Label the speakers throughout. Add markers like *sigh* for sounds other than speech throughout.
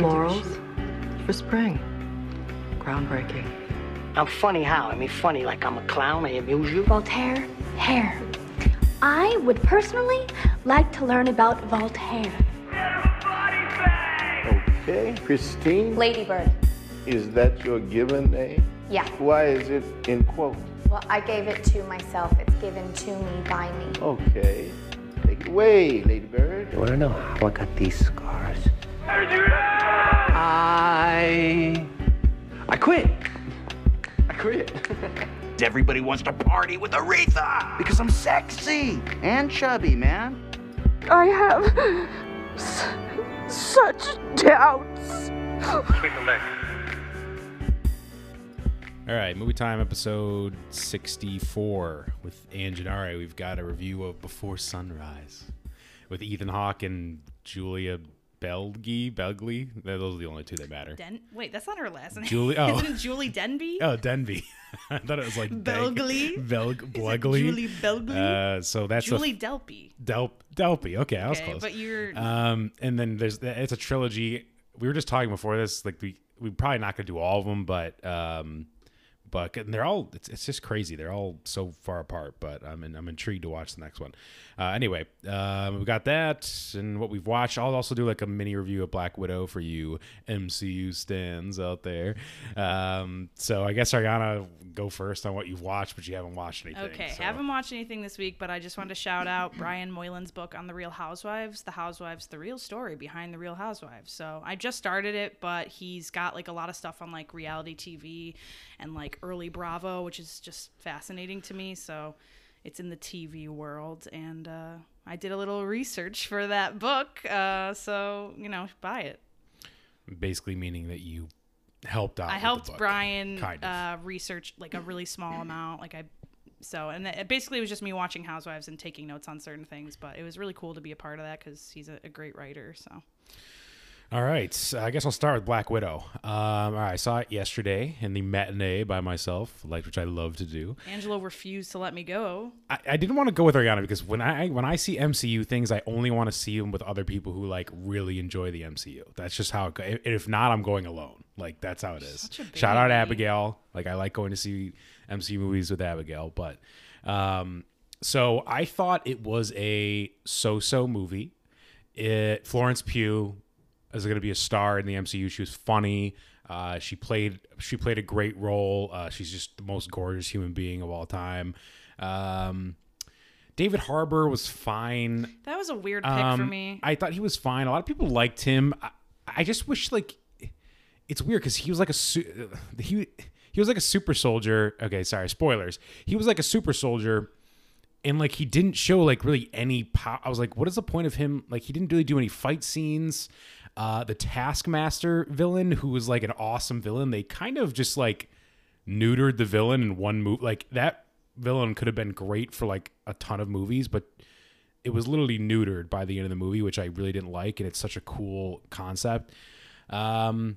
Speaker 1: Morals for spring. Groundbreaking.
Speaker 2: I'm funny how? I mean, funny like I'm a clown. I amuse you.
Speaker 3: Voltaire, hair. I would personally like to learn about Voltaire.
Speaker 4: Okay, Christine,
Speaker 3: Ladybird.
Speaker 4: is that your given name?
Speaker 3: Yeah.
Speaker 4: Why is it in quote?
Speaker 3: Well, I gave it to myself. It's given to me by me.
Speaker 4: Okay, take it away, Ladybird.
Speaker 5: You wanna know how I got these scars?
Speaker 6: I. I quit. I quit. *laughs*
Speaker 7: Everybody wants to party with Aretha.
Speaker 6: because I'm sexy and chubby, man.
Speaker 8: I have s- such doubts.
Speaker 9: All right, movie time episode 64 with Ann Gennari. We've got a review of Before Sunrise with Ethan Hawke and Julia Belgy. Belgley. Those are the only two that matter.
Speaker 10: Den- Wait, that's not her last name.
Speaker 9: Julie- oh. *laughs*
Speaker 10: Isn't it Julie Denby?
Speaker 9: Oh, Denby. *laughs* I thought it was like
Speaker 10: Belgley?
Speaker 9: Belg-
Speaker 10: Is. Julie Belgley?
Speaker 9: Uh, so that's
Speaker 10: Julie Delpy.
Speaker 9: Delp Delpy. Okay, I was
Speaker 10: Okay,
Speaker 9: close.
Speaker 10: but you're-
Speaker 9: um, and then there's it's a trilogy. We were just talking before this, like we we probably not gonna do all of them, but um, but and they're all it's, it's just crazy. They're all so far apart, but I'm in, I'm intrigued to watch the next one. Uh, anyway, um, we got that and what we've watched. I'll also do like a mini review of Black Widow for you MCU stands out there. Um, so I guess Ariana go first on what you've watched, but you haven't watched anything.
Speaker 10: Okay,
Speaker 9: so.
Speaker 10: haven't watched anything this week, but I just wanted to shout out Brian Moylan's book on the Real Housewives, The Housewives, the real story behind the Real Housewives. So I just started it, but he's got like a lot of stuff on like reality TV and like early Bravo, which is just fascinating to me. So it's in the TV world, and uh, I did a little research for that book. Uh, so you know, buy it.
Speaker 9: basically meaning that you helped out.
Speaker 10: I helped Brian
Speaker 9: kind of.
Speaker 10: uh, research like a really small amount. Like I, so and it basically it was just me watching Housewives and taking notes on certain things. But it was really cool to be a part of that because he's a, a great writer. So
Speaker 9: All right, so I guess I'll start with Black Widow. Um, all right, I saw it yesterday in the matinee by myself, like which I love to do.
Speaker 10: Angelo refused to let me go.
Speaker 9: I, I didn't want to go with Ariana because when I when I see MCU things, I only want to see them with other people who like really enjoy the MCU. That's just how it goes. If not, I'm going alone. Like that's how it is. Shout out. Abigail. Like I like going to see MCU movies with Abigail, but um, so I thought it was a so-so movie. It Florence Pugh is going to be a star in the MCU. She was funny. Uh, she played she played a great role. Uh, she's just the most gorgeous human being of all time. Um, David Harbour was fine.
Speaker 10: That was a weird pick for
Speaker 9: Um,
Speaker 10: me.
Speaker 9: I thought he was fine. A lot of people liked him. I, I just wish like it's weird because he was like a su- he he was like a super soldier. Okay, sorry, spoilers. He was like a super soldier, and like he didn't show like really any power. I was like, what is the point of him? Like he didn't really do any fight scenes. Uh, the Taskmaster villain, who was like an awesome villain, they kind of just like neutered the villain in one move. Like that villain could have been great for like a ton of movies, but it was literally neutered by the end of the movie, which I really didn't like, and it's such a cool concept. Um,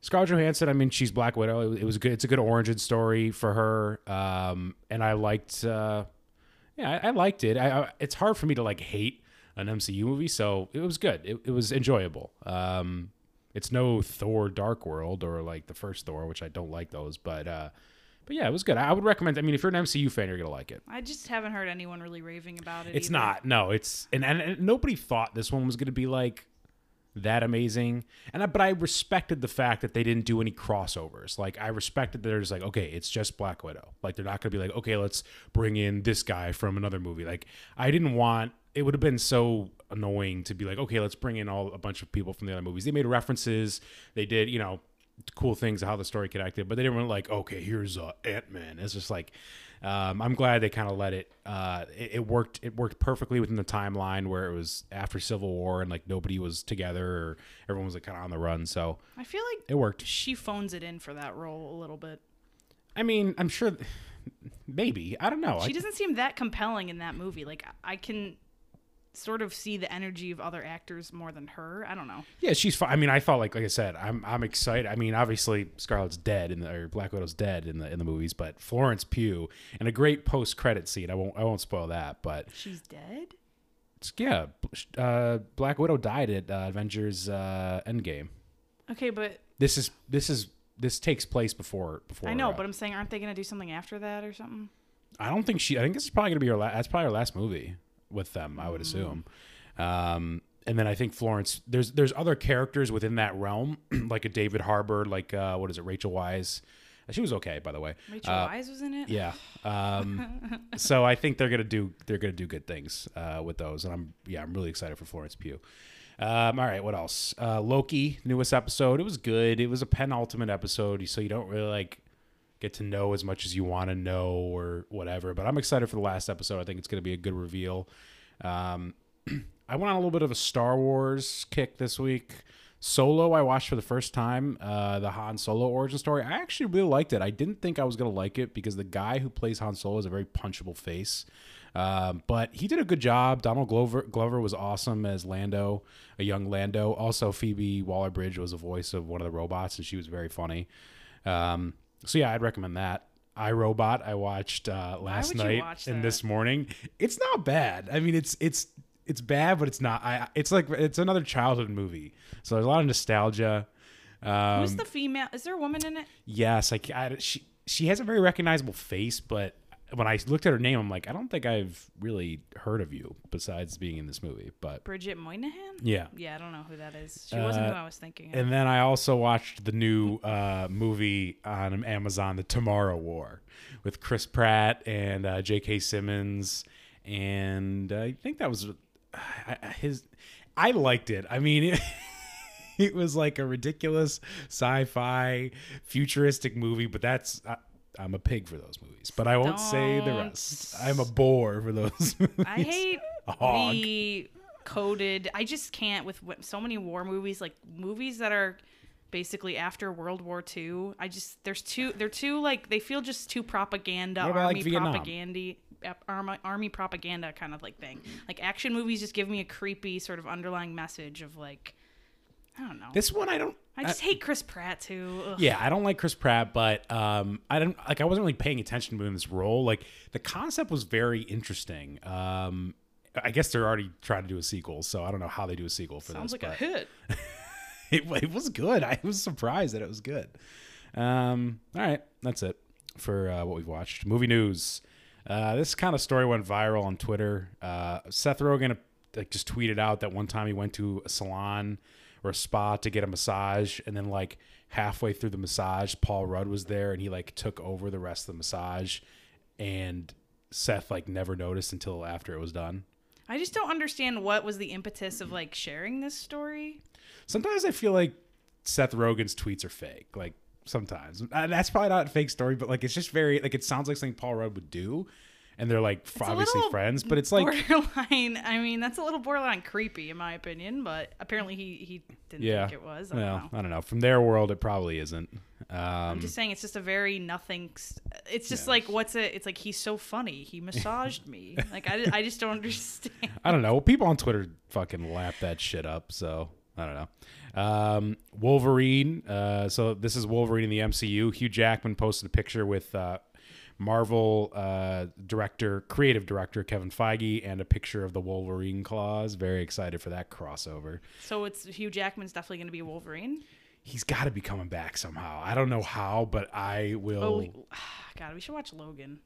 Speaker 9: Scarlett Johansson, I mean, she's Black Widow. It, was good. It's a good origin story for her, um, and I liked. Uh, yeah, I, I liked it. I, I, it's hard for me to like hate an MCU movie, so it was good. It, it was enjoyable. Um, it's no Thor: Dark World or like the first Thor, which I don't like those, but uh, but yeah, it was good. I would recommend. I mean, if you're an MCU fan, you're gonna like it.
Speaker 10: I just haven't heard anyone really raving about it.
Speaker 9: It's
Speaker 10: either.
Speaker 9: not. No, it's and, and and nobody thought this one was going to be like that amazing. And I, but I respected the fact that they didn't do any crossovers. Like I respected that there's like okay, it's just Black Widow. Like they're not to be like okay, let's bring in this guy from another movie. Like I didn't want. It would have been so annoying to be like okay, let's bring in all a bunch of people from the other movies. They made references. They did you know cool things of how the story connected, but they didn't like okay, here's uh, Ant Man. It's just like. Um, I'm glad they kind of let it, uh, it. It worked. It worked perfectly within the timeline where it was after Civil War and like nobody was together or everyone was like kind of on the run. So
Speaker 10: I feel like
Speaker 9: it worked.
Speaker 10: she phones it in for that role a little bit.
Speaker 9: I mean, I'm sure. Maybe I don't know.
Speaker 10: She
Speaker 9: I,
Speaker 10: doesn't seem that compelling in that movie. Like I can sort of see the energy of other actors more than her. I don't know.
Speaker 9: Yeah, she's fine. I mean, I thought like like I said, I'm I'm excited. I mean, obviously Scarlett's dead in the or Black Widow's dead in the in the movies, but Florence Pugh and a great post credit scene. I won't I won't spoil that, but
Speaker 10: She's dead.
Speaker 9: it's- yeah, uh, Black Widow died at uh, Avengers uh, Endgame.
Speaker 10: Okay, but
Speaker 9: This is this is this takes place before before.
Speaker 10: I know, but I'm saying, aren't they gonna do something after that or something?
Speaker 9: I don't think she. I think this is probably gonna be her. La- that's probably her last movie with them. I would
Speaker 10: Mm.
Speaker 9: assume. Um, and then I think Florence. There's there's other characters within that realm, *clears throat* like a David Harbour, like uh, what is it, Rachel Wise. She was okay, by the way.
Speaker 10: Rachel
Speaker 9: Uh,
Speaker 10: Wise was in it.
Speaker 9: Yeah. Um, *laughs* so I think they're gonna do they're gonna do good things uh, with those, and I'm yeah I'm really excited for Florence Pugh. Um, all right, what else? Uh, Loki newest episode. It was good. It was a penultimate episode, so you don't really like get to know as much as you want to know or whatever. But I'm excited for the last episode. I think it's gonna be a good reveal. Um, *clears throat* I went on a little bit of a Star Wars kick this week. Solo, I watched for the first time, uh, the Han Solo origin story. I actually really liked it. I didn't think I was going to like it because the guy who plays Han Solo has a very punchable face. Um, but he did a good job. Donald Glover, Glover was awesome as Lando, a young Lando. Also, Phoebe Waller Bridge was the voice of one of the robots, and she was very funny. Um, so, yeah, I'd recommend that. I Robot, I watched uh, last night
Speaker 10: watch
Speaker 9: and this morning. It's not bad. I mean, it's it's it's bad, but it's not. I it's like it's another childhood movie. So there's a lot of nostalgia. Um,
Speaker 10: Who's the female? Is there a woman in it?
Speaker 9: yes, like I she she has a very recognizable face, but when I looked at her name, I'm like, I don't think I've really heard of you besides being in this movie. But
Speaker 10: Bridget Moynahan.
Speaker 9: yeah.
Speaker 10: Yeah, I don't know who that is. She wasn't who
Speaker 9: Uh,
Speaker 10: I was thinking. Of.
Speaker 9: And then I also watched the new uh, movie on Amazon, The Tomorrow War, with Chris Pratt and uh, J.K. Simmons, and I think that was his. I liked it. I mean. It, *laughs* it was like a ridiculous sci-fi futuristic movie, but that's I, I'm a pig for those movies. But I won't say the rest. I'm a bore for those *laughs* movies.
Speaker 10: I hate
Speaker 9: A hog.
Speaker 10: the coded. I just can't with so many war movies, like movies that are basically after World War II. I just there's too they're too like they feel just too propaganda,
Speaker 9: about,
Speaker 10: army
Speaker 9: Vietnam?
Speaker 10: propaganda. Army, army propaganda kind of like thing. Like action movies just give me a creepy sort of underlying message of like I don't know.
Speaker 9: This one I don't.
Speaker 10: I just hate Chris Pratt too. Ugh.
Speaker 9: Yeah, I don't like Chris Pratt, but um, I don't like. I wasn't really paying attention to him in this role. Like the concept was very interesting. Um, I guess they're already trying to do a sequel, so I don't know how they do a sequel for
Speaker 10: Sounds
Speaker 9: this.
Speaker 10: Sounds like a hit. *laughs*
Speaker 9: It, it was good. I was surprised that it was good. Um, all right, that's it for uh, what we've watched. Movie news. Uh, this kind of story went viral on Twitter. Uh, Seth Rogen like just tweeted out that one time he went to a salon or a spa to get a massage, and then like halfway through the massage, Paul Rudd was there, and he like took over the rest of the massage, and Seth like never noticed until after it was done.
Speaker 10: I just don't understand what was the impetus of like sharing this story.
Speaker 9: Sometimes I feel like Seth Rogen's tweets are fake. Like sometimes that's probably not a fake story, but like it's just very like it sounds like something Paul Rudd would do, and they're like
Speaker 10: It's
Speaker 9: obviously friends. But it's like
Speaker 10: borderline. *laughs* I mean, that's a little borderline creepy in my opinion, but apparently he he didn't
Speaker 9: yeah,
Speaker 10: think it was. I
Speaker 9: well,
Speaker 10: don't know.
Speaker 9: I don't know. From their world, it probably isn't. Um,
Speaker 10: I'm just saying it's just a very nothing. It's just like what's it? It's like he's so funny. He *laughs* massaged me. Like I, I just don't understand.
Speaker 9: I don't know. People on Twitter fucking lap that shit up. So I don't know. Um, Wolverine. Uh, so this is Wolverine in the MCU. Hugh Jackman posted a picture with uh, Marvel uh, director, creative director Kevin Feige, and a picture of the Wolverine claws. Very excited for that crossover.
Speaker 10: So it's Hugh Jackman's definitely going to be Wolverine.
Speaker 9: He's got to be coming back somehow. I don't know how, but I will.
Speaker 10: Oh, *sighs* God, we should watch Logan,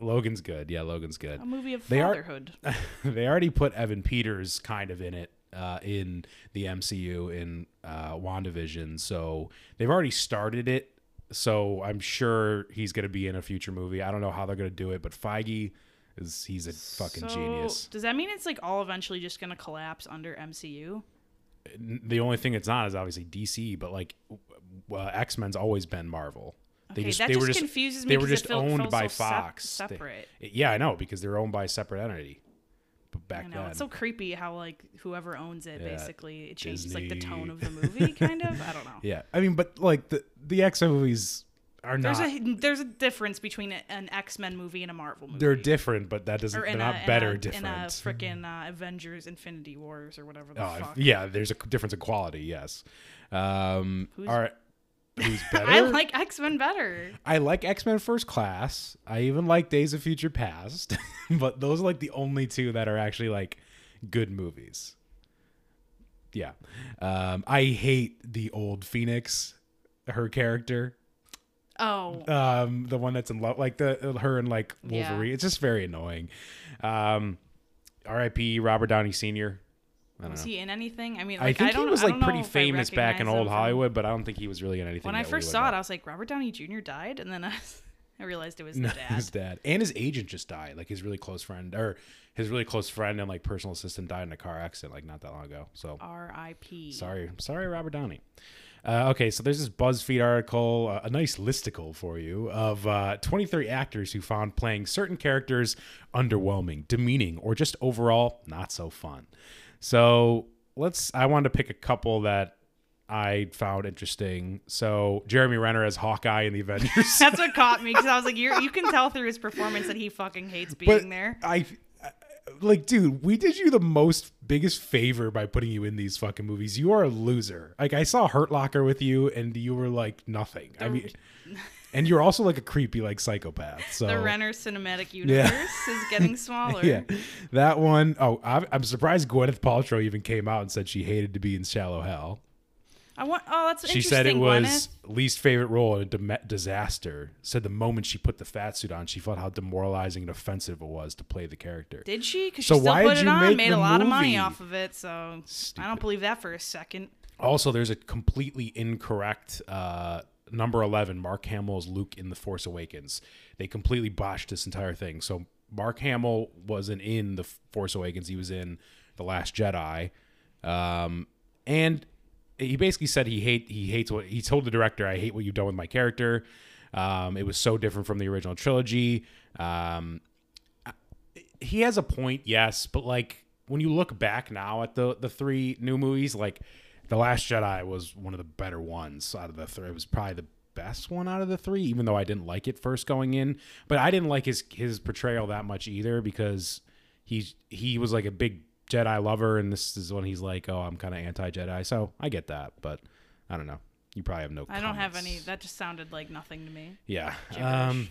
Speaker 9: Logan's good. Yeah, Logan's good.
Speaker 10: a movie of
Speaker 9: They are- *laughs*
Speaker 10: fatherhood.
Speaker 9: they already put Evan Peters kind of in it uh, in the MCU in uh, WandaVision, so they've already started it. So I'm sure he's going to be in a future movie. I don't know how they're going to do it, but Feige is he's a fucking
Speaker 10: so
Speaker 9: genius.
Speaker 10: does that mean it's like all eventually just going to collapse under MCU?
Speaker 9: The only thing it's not is obviously DC, but like uh, X Men's always been Marvel.
Speaker 10: Okay, that just confuses me
Speaker 9: They were just
Speaker 10: felt-
Speaker 9: owned by
Speaker 10: so
Speaker 9: Fox. They-
Speaker 10: separate.
Speaker 9: yeah, I know because they're owned by a separate entity. Back
Speaker 10: I know
Speaker 9: then,
Speaker 10: it's so creepy how like whoever owns it
Speaker 9: Yeah,
Speaker 10: basically it changes like the tone of the *laughs* movie, kind of. I don't know.
Speaker 9: yeah, I mean, but like the the X Men movies are
Speaker 10: There's
Speaker 9: not.
Speaker 10: a there's a difference between an X Men movie and a Marvel movie.
Speaker 9: They're different, but that doesn't. They're
Speaker 10: in
Speaker 9: not better
Speaker 10: a,
Speaker 9: different.
Speaker 10: In a freaking uh, Avengers Infinity Wars or whatever the
Speaker 9: Oh,
Speaker 10: fuck.
Speaker 9: yeah, there's a difference in quality. Yes. Um,
Speaker 10: Who's-
Speaker 9: all right. Who's *laughs* better?
Speaker 10: I like X Men better.
Speaker 9: I like X Men First Class. I even like Days of Future Past, *laughs* but those are like the only two that are actually like good movies. Yeah. Um, I hate the old Phoenix, her character.
Speaker 10: Oh,
Speaker 9: Um, the one that's in love, like the her and like
Speaker 10: Yeah.
Speaker 9: Wolverine. It's just very annoying. Um, R.I.P. Robert Downey Sr. I don't
Speaker 10: was
Speaker 9: know.
Speaker 10: he in anything? I mean,
Speaker 9: I
Speaker 10: like,
Speaker 9: think
Speaker 10: don't,
Speaker 9: he was like pretty famous back in old Hollywood, but I don't think he was really in anything.
Speaker 10: When I first saw it. I was like, Robert Downey Jr. died, and then I, *laughs* I realized it was
Speaker 9: No, *laughs*
Speaker 10: dad.
Speaker 9: his dad and his agent just died. Like his really close friend, or his really close friend and like personal assistant died in a car accident like not that long ago. So
Speaker 10: R.I.P.
Speaker 9: sorry, sorry, Robert Downey. Uh, okay, so there's this BuzzFeed article, uh, a nice listicle for you of uh, 23 actors who found playing certain characters underwhelming, demeaning, or just overall not so fun. So let's. I wanted to pick a couple that I found interesting. So Jeremy Renner as Hawkeye in the Avengers. *laughs*
Speaker 10: That's what caught me because I was like, You're, you can tell through his performance that he fucking hates being there.
Speaker 9: I, I- like, dude, we did you the most biggest favor by putting you in these fucking movies. You are a loser. Like, I saw Hurt Locker with you, and you were like nothing. I mean, and you're also like a creepy like psychopath. *laughs* So
Speaker 10: the Renner cinematic universe is *laughs* getting smaller.
Speaker 9: yeah, that one oh I'm, surprised Gwyneth Paltrow even came out and said she hated to be in Shallow Hal.
Speaker 10: I want. Oh, that's
Speaker 9: She
Speaker 10: interesting.
Speaker 9: She said it was
Speaker 10: Gwyneth.
Speaker 9: least favorite role in a disaster. Said the moment she put the fat suit on, she felt how demoralizing and offensive it was to play the character.
Speaker 10: Did she? Because
Speaker 9: So
Speaker 10: she still
Speaker 9: why
Speaker 10: put
Speaker 9: did
Speaker 10: it
Speaker 9: you
Speaker 10: on,
Speaker 9: make
Speaker 10: made a lot of money off of it. So I don't believe that for a second.
Speaker 9: Also, there's a completely incorrect uh, number 11, Mark Hamill's Luke in The Force Awakens. They completely botched this entire thing. So, Mark Hamill wasn't in The Force Awakens, he was in The Last Jedi. Um, and he basically said he hate he hates what he told the director, I hate what you've done with my character. Um, it was so different from the original trilogy. Um, he has a point, yes, but like when you look back now at the the three new movies, like the Last Jedi was one of the better ones out of the three. It was probably the best one out of the three, even though I didn't like it first going in. But I didn't like his his portrayal that much either because he's he was like a big Jedi lover, and this is when he's like, oh, I'm kind of anti Jedi. So I get that, but I don't know. You probably have no.
Speaker 10: I don't have any. That just sounded like nothing to me.
Speaker 9: Yeah.
Speaker 10: Gibberish.
Speaker 9: Um,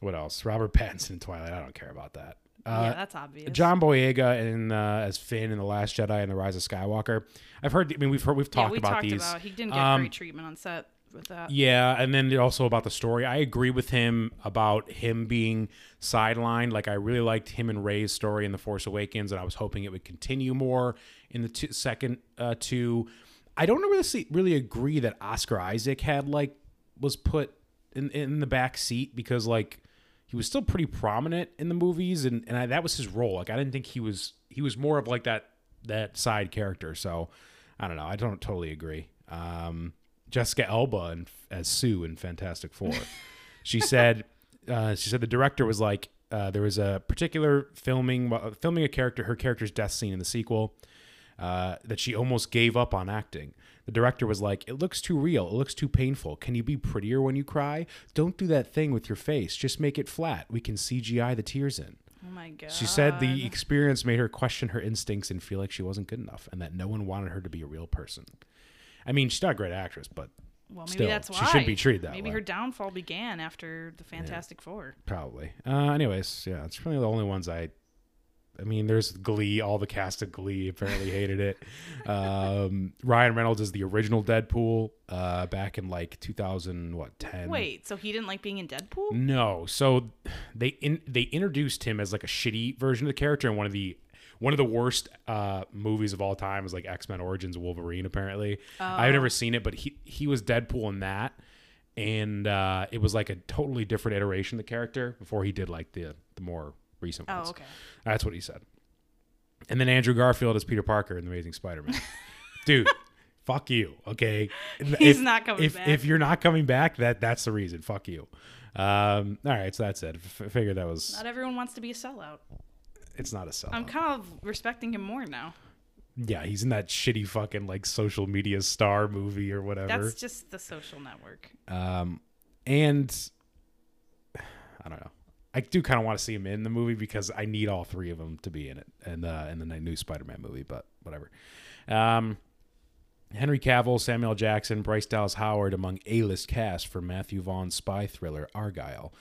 Speaker 9: what else? Robert Pattinson in Twilight. I don't care about that. Uh,
Speaker 10: yeah, that's obvious.
Speaker 9: John Boyega in uh, as Finn in the Last Jedi and the Rise of Skywalker. I've heard. I mean, we've heard. We've
Speaker 10: yeah,
Speaker 9: talked
Speaker 10: we
Speaker 9: about
Speaker 10: talked
Speaker 9: these.
Speaker 10: about. He didn't get
Speaker 9: Um,
Speaker 10: great treatment on set with that.
Speaker 9: Yeah, and then also about the story. I agree with him about him being sidelined. Like I really liked him and Rey's story in The Force Awakens, and I was hoping it would continue more in the two, second uh, two. I don't really see, really agree that Oscar Isaac had like was put in in the back seat because like he was still pretty prominent in the movies, and and I, that was his role. Like I didn't think he was he was more of like that that side character. So I don't know. I don't totally agree. Um, Jessica Alba and as Sue in Fantastic Four. *laughs* she said uh, she said the director was like uh, there was a particular filming uh, filming a character her character's death scene in the sequel uh, that she almost gave up on acting. The director was like, "It looks too real. It looks too painful. Can you be prettier when you cry? Don't do that thing with your face. Just make it flat. We can CGI the tears in."
Speaker 10: Oh my god.
Speaker 9: She said the experience made her question her instincts and feel like she wasn't good enough, and that no one wanted her to be a real person. I mean, she's not a great actress, but
Speaker 10: Well, maybe
Speaker 9: still,
Speaker 10: that's why
Speaker 9: she shouldn't be treated that way.
Speaker 10: Maybe
Speaker 9: way.
Speaker 10: her downfall began after the Fantastic Four.
Speaker 9: Probably. Uh, anyways, yeah, it's really the only ones I. I mean, there's Glee. All the cast of Glee apparently hated it. Um, Ryan Reynolds is the original Deadpool uh, back in like 2000, what 10?
Speaker 10: Wait, so he didn't like being in Deadpool?
Speaker 9: No. So they in, they introduced him as like a shitty version of the character in one of the one of the worst uh, movies of all time is like X Men Origins Wolverine. Apparently, I've never seen it, but he he was Deadpool in that, and uh, it was like a totally different iteration of the character before he did like the the more recent ones.
Speaker 10: Oh, okay.
Speaker 9: That's what he said. And then Andrew Garfield as Peter Parker in The Amazing Spider-Man. *laughs* Dude, fuck you. Okay,
Speaker 10: He's not coming
Speaker 9: if,
Speaker 10: back.
Speaker 9: If you're not coming back, that that's the reason. Fuck you. Um, all right, so that's it. F- figured that was.
Speaker 10: Not everyone wants to be a sellout.
Speaker 9: It's not a sellout.
Speaker 10: I'm kind of respecting him more now.
Speaker 9: yeah, he's in that shitty fucking like social media star movie or whatever.
Speaker 10: That's just the social network.
Speaker 9: Um, and *sighs* I don't know. I do kind of want to see him in the movie because I need all three of them to be in it and uh, in the new Spider-Man movie. But whatever. Um, Henry Cavill, Samuel Jackson, Bryce Dallas Howard among A-list cast for Matthew Vaughn's spy thriller Argylle.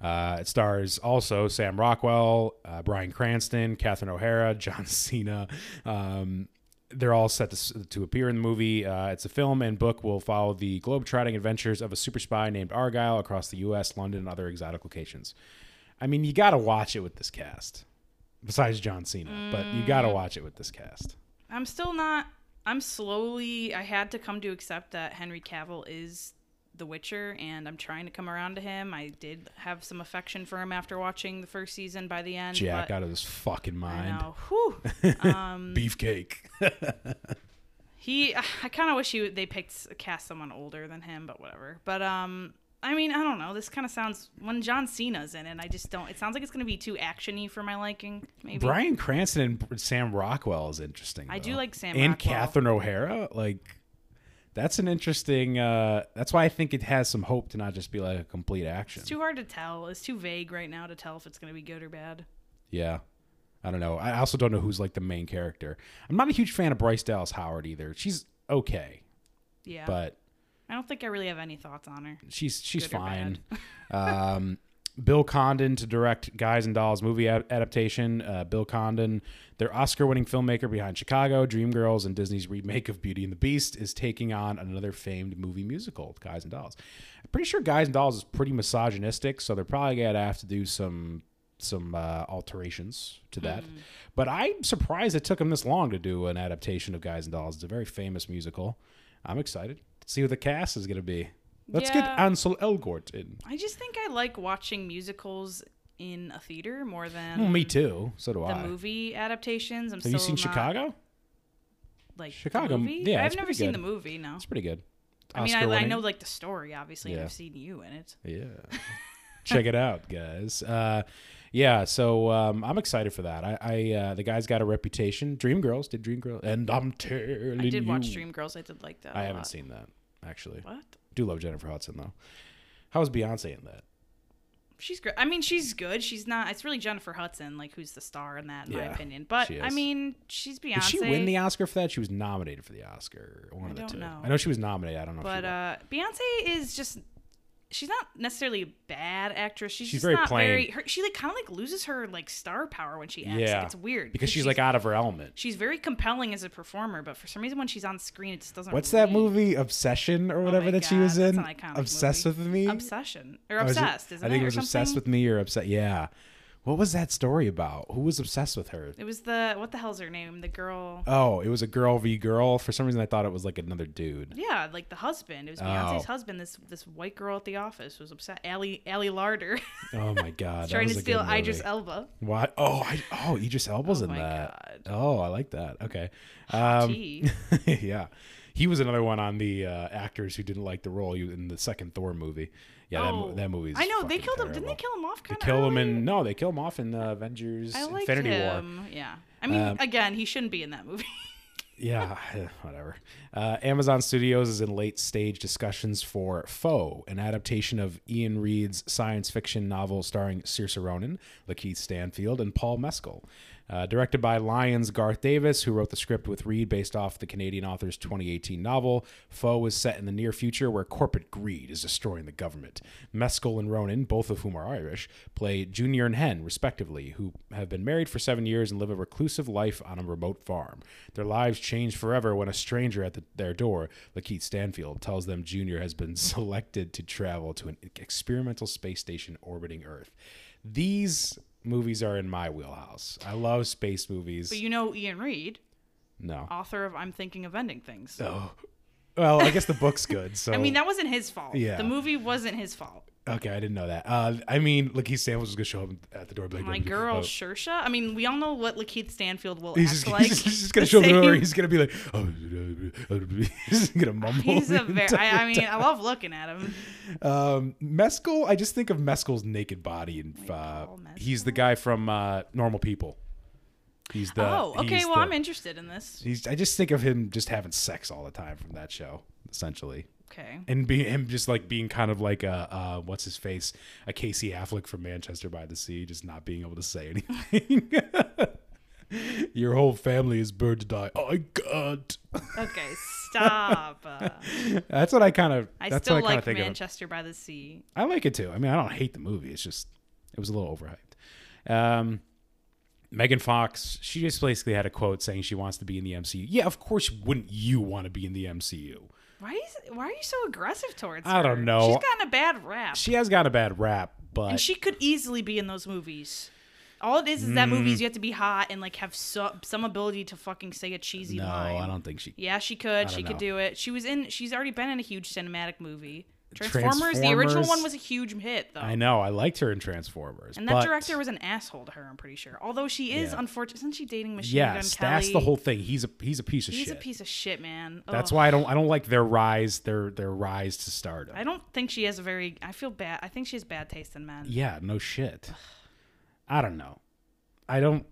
Speaker 9: Uh, it stars also Sam Rockwell, uh, Bryan Cranston, Catherine O'Hara, *laughs* John Cena. Um, they're all set to, to appear in the movie. Uh, it's a film and book will follow the globe-trotting adventures of a super spy named Argylle across the U.S., London, and other exotic locations. I mean, you got to watch it with this cast. Besides John Cena, but you got to
Speaker 10: Mm.
Speaker 9: watch it with this cast.
Speaker 10: I'm still not. I'm slowly. I had to come to accept that Henry Cavill is The Witcher, and I'm trying to come around to him. I did have some affection for him after watching the first season. By the end,
Speaker 9: Jack out of his fucking
Speaker 10: I
Speaker 9: mind.
Speaker 10: know. Whew. *laughs* Um,
Speaker 9: Beefcake.
Speaker 10: he. I kind of wish he they picked cast someone older than him, but whatever. But um. I mean, I don't know. This kind of sounds when John Cena's in it. I just don't. It sounds like it's going to be too actiony for my liking. Maybe.
Speaker 9: Bryan Cranston and Sam Rockwell is interesting.
Speaker 10: I do like Sam
Speaker 9: and
Speaker 10: Rockwell.
Speaker 9: Catherine O'Hara. Like, that's an interesting. uh That's why I think it has some hope to not just be like a complete action.
Speaker 10: It's too hard to tell. It's too vague right now to tell if it's going to be good or bad.
Speaker 9: Yeah. I don't know. I also don't know who's like the main character. I'm not a huge fan of Bryce Dallas Howard either. She's okay,
Speaker 10: Yeah.
Speaker 9: but
Speaker 10: I don't think I really have any thoughts on her.
Speaker 9: she's she's
Speaker 10: Good or
Speaker 9: fine. *laughs* um, Bill Condon to direct Guys and Dolls movie ad- adaptation. Uh, Bill Condon, their Oscar-winning filmmaker behind Chicago, Dreamgirls, and Disney's remake of Beauty and the Beast, is taking on another famed movie musical, Guys and Dolls. I'm pretty sure Guys and Dolls is pretty misogynistic, so they're probably gonna have to do some some uh, alterations to that. But I'm surprised it took them this long to do an adaptation of Guys and Dolls. It's a very famous musical. I'm excited to see what the cast is gonna be. Let's get Ansel Elgort in.
Speaker 10: I just think I like watching musicals in a theater more than
Speaker 9: Well, me too. So do
Speaker 10: the
Speaker 9: I.
Speaker 10: movie adaptations. I'm
Speaker 9: Have you seen Chicago?
Speaker 10: Like the
Speaker 9: Chicago,
Speaker 10: movie?
Speaker 9: yeah,
Speaker 10: I've never seen
Speaker 9: good.
Speaker 10: the movie. No,
Speaker 9: It's pretty good.
Speaker 10: I mean, I, I know like the story, obviously,
Speaker 9: Yeah.
Speaker 10: I've seen you in it.
Speaker 9: Yeah. *laughs* Check it out, guys. Uh, yeah, so um, I'm excited for that. I, I uh, the guy's got a reputation. Dreamgirls did Dreamgirls, and I'm telling
Speaker 10: I did watch
Speaker 9: you-
Speaker 10: Dreamgirls. I did like that.
Speaker 9: I haven't
Speaker 10: lot.
Speaker 9: seen that actually.
Speaker 10: What?
Speaker 9: Do love Jennifer Hudson though. How was Beyonce in that?
Speaker 10: She's great. I mean, she's good. She's not. It's really Jennifer Hudson, like who's the star in that, in my opinion. But I mean, she's Beyonce.
Speaker 9: Did she win the Oscar for that? She was nominated for the Oscar. One
Speaker 10: I
Speaker 9: of the
Speaker 10: don't
Speaker 9: two.
Speaker 10: know.
Speaker 9: I know she was nominated. I don't know. if she
Speaker 10: But uh, Beyonce is just. She's not necessarily a bad actress. She's,
Speaker 9: She's
Speaker 10: just
Speaker 9: very
Speaker 10: not
Speaker 9: plain.
Speaker 10: very. Her, she like kind of like loses her like star power when she acts.
Speaker 9: yeah,
Speaker 10: Like, it's weird
Speaker 9: because she's, like out of her element.
Speaker 10: She's very compelling as a performer, but for some reason when she's on screen, it just doesn't.
Speaker 9: What's that movie? Obsession or oh whatever
Speaker 10: Oh
Speaker 9: that she
Speaker 10: God,
Speaker 9: was
Speaker 10: that's
Speaker 9: in. Obsessed
Speaker 10: movie.
Speaker 9: with me.
Speaker 10: Obsession or
Speaker 9: is
Speaker 10: obsessed? isn't
Speaker 9: I think
Speaker 10: it,
Speaker 9: was obsessed with me or upset. Yeah. What was that story about? Who was obsessed with her?
Speaker 10: It was the what the hell's her name? The girl.
Speaker 9: Oh, it was a girl v girl. For some reason, I thought it was like another dude.
Speaker 10: Yeah, like the husband. It was Beyonce's
Speaker 9: Oh.
Speaker 10: husband. This this white girl at the office was upset. Allie Ali Larter. *laughs*
Speaker 9: Oh my god,
Speaker 10: trying to steal Idris. Elba.
Speaker 9: What? Oh, I, oh, Idris Elba's
Speaker 10: Oh
Speaker 9: in
Speaker 10: my
Speaker 9: that. Oh, I like that. Okay. Um, *laughs* yeah, he was another one on the uh, actors who didn't like the role in the second Thor movie. Yeah, that,
Speaker 10: Oh.
Speaker 9: that movie.
Speaker 10: I know they killed him. Didn't they kill him off?
Speaker 9: They
Speaker 10: Kind of.
Speaker 9: kill him in no, they kill him off in uh, Avengers
Speaker 10: I liked
Speaker 9: Infinity War.
Speaker 10: him. Yeah. I mean,
Speaker 9: Um,
Speaker 10: again, he shouldn't be in that movie. *laughs*
Speaker 9: Yeah, whatever. Uh, Amazon Studios is in late stage discussions for Foe, an adaptation of Iain Reid's science fiction novel starring Saoirse Ronan, Lakeith Stanfield, and Paul Mescal. Uh, directed by Lion's Garth Davis, who wrote the script with Reid based off the Canadian author's 2018 novel. Foe is set in the near future where corporate greed is destroying the government. Mescal and Ronan, both of whom are Irish, play Junior and Hen, respectively, who have been married for seven years and live a reclusive life on a remote farm. Their lives change forever when a stranger at the, their door, Lakeith Stanfield, tells them Junior has been *laughs* selected to travel to an experimental space station orbiting Earth. These movies are in my wheelhouse. I love space movies.
Speaker 10: but you know Iain Reid,
Speaker 9: no.
Speaker 10: author of I'm Thinking of Ending Things.
Speaker 9: Oh. Well, I guess the book's good. So *laughs*
Speaker 10: I mean, that wasn't his fault.
Speaker 9: Yeah.
Speaker 10: The movie wasn't his fault.
Speaker 9: Okay, I didn't know that. Uh, I mean, Lakeith Stanfield was gonna show up at the door. Like,
Speaker 10: My
Speaker 9: "Oh,
Speaker 10: girl
Speaker 9: oh."
Speaker 10: Saoirse. I mean, we all know what Lakeith Stanfield will
Speaker 9: He's
Speaker 10: act
Speaker 9: just,
Speaker 10: like. *laughs*
Speaker 9: he's just, gonna show up at the door. He's gonna be like, oh, he's gonna *laughs* mumble.
Speaker 10: He's a very. I, I mean, I love looking at him.
Speaker 9: Um, Mescal. I just think of Mescal's naked body, and uh, he's the guy from uh, Normal People. He's the.
Speaker 10: oh, okay. Well,
Speaker 9: the-
Speaker 10: I'm interested in this.
Speaker 9: He's. I just think of him just having sex all the time from that show, essentially.
Speaker 10: Okay.
Speaker 9: And be him just like being kind of like a uh, what's his face, a Casey Affleck from Manchester by the Sea, just not being able to say *laughs* anything. *laughs* Your whole family is burned to die. I can't.
Speaker 10: Okay, stop. *laughs*
Speaker 9: That's what I kind of.
Speaker 10: I
Speaker 9: that's
Speaker 10: still
Speaker 9: what I
Speaker 10: like
Speaker 9: think of.
Speaker 10: Manchester by the Sea.
Speaker 9: I like it too. I mean, I don't hate the movie. It's just it was a little overhyped. Um, Megan Fox, she just basically had a quote saying she wants to be in the MCU. Yeah, of course, wouldn't you want to be in the MCU?
Speaker 10: Why is why are you so aggressive towards her?
Speaker 9: I don't know.
Speaker 10: She's gotten a bad rap.
Speaker 9: She has got a bad rap, but
Speaker 10: and she could easily be in those movies. All it is is that
Speaker 9: Mm.
Speaker 10: movies you have to be hot and like have so, some ability to fucking say a cheesy
Speaker 9: no,
Speaker 10: line.
Speaker 9: I don't think she.
Speaker 10: Yeah, she could.
Speaker 9: don't
Speaker 10: She could
Speaker 9: know.
Speaker 10: do it. She was in. She's already been in a huge cinematic movie. Transformers. The original one was a huge hit, though.
Speaker 9: I know. I liked her in Transformers,
Speaker 10: And that
Speaker 9: but-
Speaker 10: director was an asshole to her. I'm pretty sure. Although she is
Speaker 9: Yeah.
Speaker 10: unfortunate. Isn't she dating Machine
Speaker 9: Yes,
Speaker 10: Gun
Speaker 9: that's the whole thing. He's a he's a piece of
Speaker 10: He's
Speaker 9: shit.
Speaker 10: a piece of shit, man.
Speaker 9: That's why I don't I don't like their rise their their rise to stardom.
Speaker 10: I don't think she has a very. I feel bad. I think she has bad taste in men.
Speaker 9: Yeah, no shit. I don't know. I don't.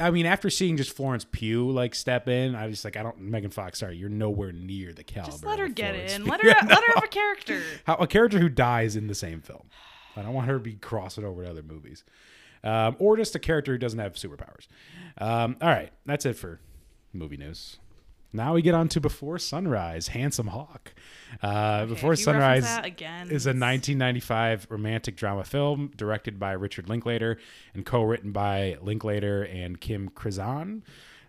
Speaker 9: I mean, after seeing just Florence Pugh like step in, I just like I don't. Megan Fox, sorry, you're nowhere near the caliber.
Speaker 10: Just let her get
Speaker 9: Florence
Speaker 10: in.
Speaker 9: Pugh.
Speaker 10: Let her.
Speaker 9: Yeah, *laughs*
Speaker 10: Let her have a character. *laughs*
Speaker 9: How, a character who dies in the same film. I don't want her to be crossing over to other movies, um, or just a character who doesn't have superpowers. Um, all right, that's it for movie news. Now we get on to Before Sunrise, Handsome Hawk. Uh, Before
Speaker 10: you reference
Speaker 9: Sunrise
Speaker 10: again,
Speaker 9: is a 1995 romantic drama film directed by Richard Linklater and co-written by Linklater and Kim Krizan.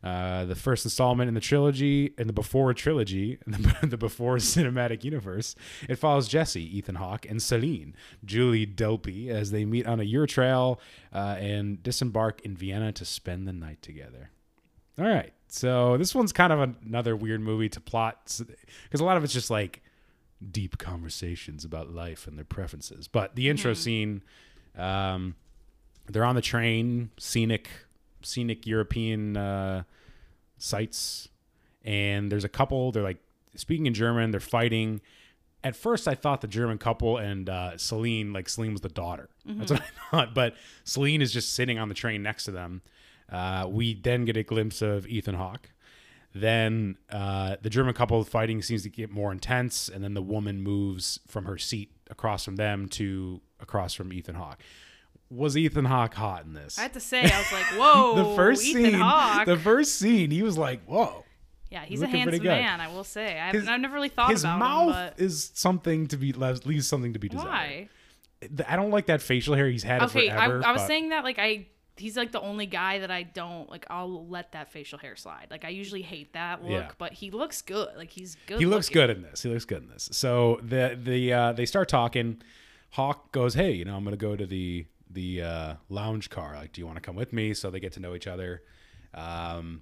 Speaker 9: Uh, the first installment in the trilogy, in the Before trilogy, *laughs* in the, the Before cinematic universe, it follows Jesse, Ethan Hawke, and Celine, Julie Delpy, as they meet on a Euratrail uh, and disembark in Vienna to spend the night together. All right. So this one's kind of another weird movie to plot because a lot of it's just like deep conversations about life and their preferences. But the intro
Speaker 10: Mm-hmm.
Speaker 9: scene, um, they're on the train, scenic, scenic European uh, sites, and there's a couple. They're like speaking in German. They're fighting. At first, I thought the German couple and uh, Celine, like Celine was the daughter. That's what *laughs* I thought. But Celine is just sitting on the train next to them. Uh, we then get a glimpse of Ethan Hawke. Then uh, the German couple fighting seems to get more intense, and then the woman moves from her seat across from them to across from Ethan Hawke. Was Ethan Hawke hot in this?
Speaker 10: I have to say, I was like, whoa. *laughs*
Speaker 9: the first
Speaker 10: Ethan
Speaker 9: scene,
Speaker 10: Hawke.
Speaker 9: the first scene, he was like, "Whoa."
Speaker 10: yeah, he's a handsome man. I will say. I've,
Speaker 9: His-
Speaker 10: I've never really thought.
Speaker 9: His
Speaker 10: about
Speaker 9: mouth
Speaker 10: him,
Speaker 9: is something to be left leaves something to be desired.
Speaker 10: why?
Speaker 9: I don't like that facial hair he's had
Speaker 10: Okay, I. I was
Speaker 9: but-
Speaker 10: saying that like I. He's like the only guy that I don't like. I'll let that facial hair slide. Like I usually hate that look,
Speaker 9: Yeah.
Speaker 10: but he looks good. Like he's good.
Speaker 9: he looks
Speaker 10: looking.
Speaker 9: good in this. He looks good in this. So the the uh, they start talking. Hawke goes, "Hey, you know, I'm gonna go to the the uh, lounge car. Like, do you want to come with me?" So they get to know each other. Um,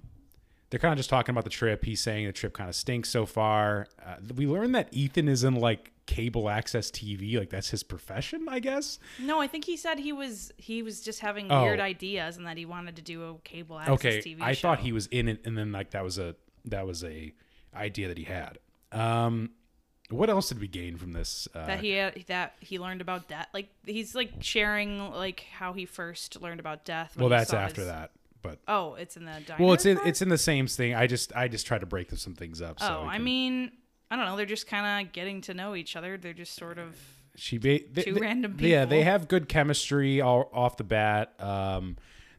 Speaker 9: they're kind of just talking about the trip. He's saying the trip kind of stinks so far. Uh, we learned that Ethan is in like cable access TV. Like that's his profession, I guess.
Speaker 10: No, I think he said he was he was just having
Speaker 9: Oh.
Speaker 10: weird ideas and that he wanted to do a cable access
Speaker 9: okay
Speaker 10: TV
Speaker 9: i
Speaker 10: show.
Speaker 9: thought he was in it and then like that was a that was a idea that he had um what else did we gain from this uh,
Speaker 10: that he had, that he learned about death. Like he's like sharing like how he first learned about death.
Speaker 9: well that's after
Speaker 10: his-
Speaker 9: that but
Speaker 10: Oh, it's in the
Speaker 9: well it's in
Speaker 10: part?
Speaker 9: it's in the same thing i just i just try to break some things up so
Speaker 10: Oh, I
Speaker 9: can-
Speaker 10: mean, I don't know. They're just kind of getting to know each other. They're just sort of
Speaker 9: she ba- they,
Speaker 10: two
Speaker 9: they-
Speaker 10: random
Speaker 9: yeah they have good chemistry all off the bat um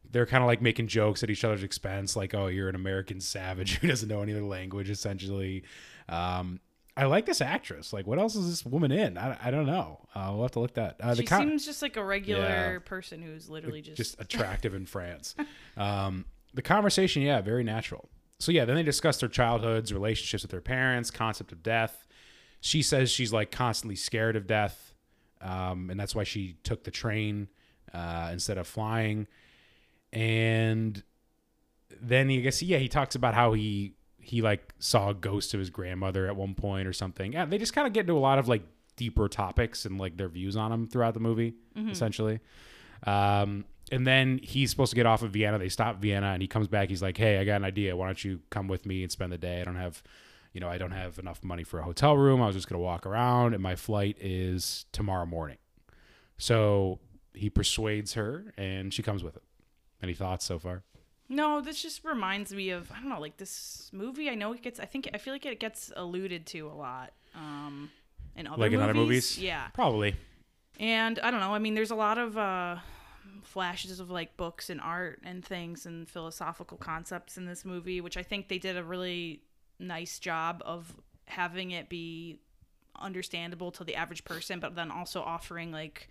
Speaker 9: they're kind of like making jokes at each other's expense like oh you're an american savage *laughs* who doesn't know any other language essentially um I like this actress. Like, what else is this woman in? I, I don't know. Uh, we'll have to look that. Uh, the
Speaker 10: she
Speaker 9: con-
Speaker 10: seems just like a regular
Speaker 9: Yeah.
Speaker 10: person who's literally just,
Speaker 9: just attractive in *laughs* France. Um, the conversation, yeah, very natural. So yeah, then they discuss their childhoods, relationships with their parents, concept of death. She says she's like constantly scared of death, um, and that's why she took the train uh, instead of flying. And then he I guess yeah, he talks about how he he like saw a ghost of his grandmother at one point or something. Yeah, they just kind of get into a lot of like deeper topics and like their views on them throughout the movie, essentially. Um, and then he's supposed to get off of Vienna. They stop Vienna, and he comes back. He's like, "Hey, I got an idea. Why don't you come with me and spend the day? I don't have, you know, I don't have enough money for a hotel room. I was just gonna walk around, and my flight is tomorrow morning." So he persuades her, and she comes with him. Any thoughts so far?
Speaker 10: No, this just reminds me of I don't know, like this movie. I know it gets. I think I feel like it gets alluded to a lot. Um, in other
Speaker 9: like
Speaker 10: movies.
Speaker 9: in other movies?
Speaker 10: Yeah,
Speaker 9: probably.
Speaker 10: and I don't know. I mean, there's a lot of uh, flashes of like books and art and things and philosophical concepts in this movie, which I think they did a really nice job of having it be understandable to the average person, but then also offering like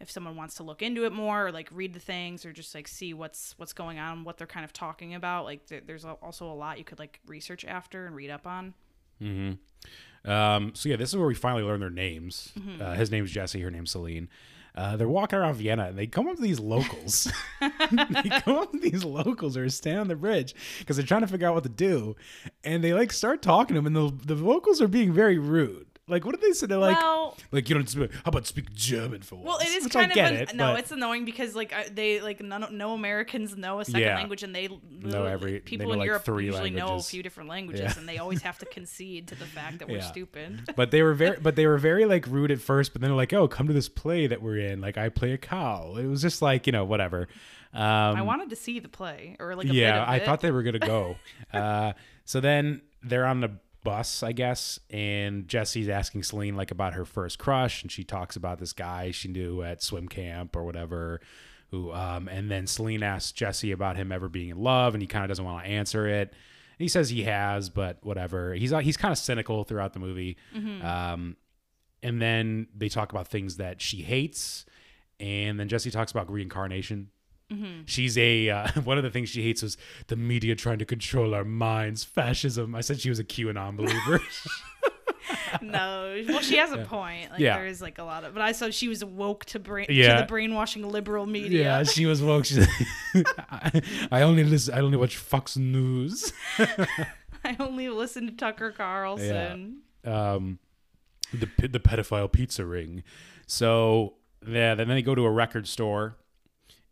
Speaker 10: if someone wants to look into it more or like read the things or just like see what's what's going on, what they're kind of talking about. Like there, there's also a lot you could like research after and read up on.
Speaker 9: Mm-hmm. Um, so yeah, this is where we finally learn their names.
Speaker 10: Mhm.
Speaker 9: Uh, his name's Jesse. Her name's Celine. Uh, they're walking around Vienna and they come up to these locals. *laughs* *laughs* they come up to these locals who are standing on the bridge because they're trying to figure out what to do, and they like start talking to them, and the the locals are being very rude. Like, what did they say? They're like,
Speaker 10: Well-
Speaker 9: like you don't speak. How about speak German for once?
Speaker 10: Well, it is
Speaker 9: Which
Speaker 10: kind
Speaker 9: I
Speaker 10: of an,
Speaker 9: it,
Speaker 10: no, it's annoying because like they like none, no Americans know a second
Speaker 9: Yeah.
Speaker 10: language and they
Speaker 9: Know every-
Speaker 10: people
Speaker 9: know,
Speaker 10: in
Speaker 9: like,
Speaker 10: Europe usually know a few different languages
Speaker 9: Yeah.
Speaker 10: and they always have to *laughs* concede to the fact that we're
Speaker 9: Yeah.
Speaker 10: stupid.
Speaker 9: but they were very *laughs* but they were very like rude at first but then they're like oh come to this play that we're in like i play a cow it was just like you know whatever um
Speaker 10: I wanted to see the play or like a
Speaker 9: yeah
Speaker 10: bit of
Speaker 9: i
Speaker 10: it.
Speaker 9: thought they were gonna go *laughs* uh so then they're on the bus i guess and jesse's asking celine like about her first crush and she talks about this guy she knew at swim camp or whatever who um and then celine asks jesse about him ever being in love and he kind of doesn't want to answer it. And he says he has but whatever. He's uh, he's kind of cynical throughout the movie.
Speaker 10: Mhm.
Speaker 9: um and then they talk about things that she hates and then jesse talks about reincarnation
Speaker 10: Mhm.
Speaker 9: she's a uh, *laughs* one of the things she hates was the media trying to control our minds fascism i said she was a qanon believer *laughs* *laughs*
Speaker 10: no, well, she has a
Speaker 9: Yeah.
Speaker 10: point. Like
Speaker 9: Yeah.
Speaker 10: there is like a lot of, but I saw she was woke to brain
Speaker 9: Yeah.
Speaker 10: to the brainwashing liberal media.
Speaker 9: yeah she was woke she's I, I only listen i only watch fox news
Speaker 10: I only listen to Tucker Carlson.
Speaker 9: um, the the pedophile pizza ring. So yeah, then they go to a record store,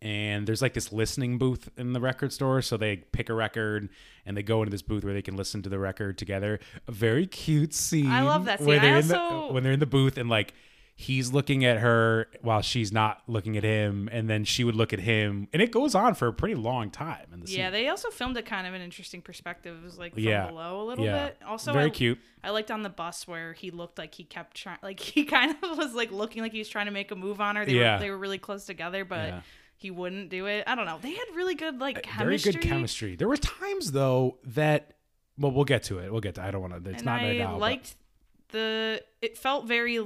Speaker 9: and there's like this listening booth in the record store. So they pick a record and they go into this booth where they can listen to the record together. A very cute scene.
Speaker 10: I love that scene.
Speaker 9: They're in the,
Speaker 10: also-
Speaker 9: when they're in the booth and like. He's looking at her while she's not looking at him, and then she would look at him, and it goes on for a pretty long time. In the
Speaker 10: Yeah,
Speaker 9: scene.
Speaker 10: they also filmed it kind of an interesting perspective. It was like from
Speaker 9: Yeah.
Speaker 10: below a little
Speaker 9: Yeah.
Speaker 10: bit. Also,
Speaker 9: Very
Speaker 10: I,
Speaker 9: cute.
Speaker 10: I liked on the bus where he looked like he kept trying, like *laughs* he kind of was like looking like he was trying to make a move on her. They
Speaker 9: Yeah.
Speaker 10: were they were really close together, but
Speaker 9: Yeah.
Speaker 10: He wouldn't do it. I don't know. They had really good like
Speaker 9: very good chemistry. There were times though that well, we'll get to it. We'll get to. I don't want to. It's
Speaker 10: and
Speaker 9: not
Speaker 10: I
Speaker 9: right now. but-
Speaker 10: liked the. It felt very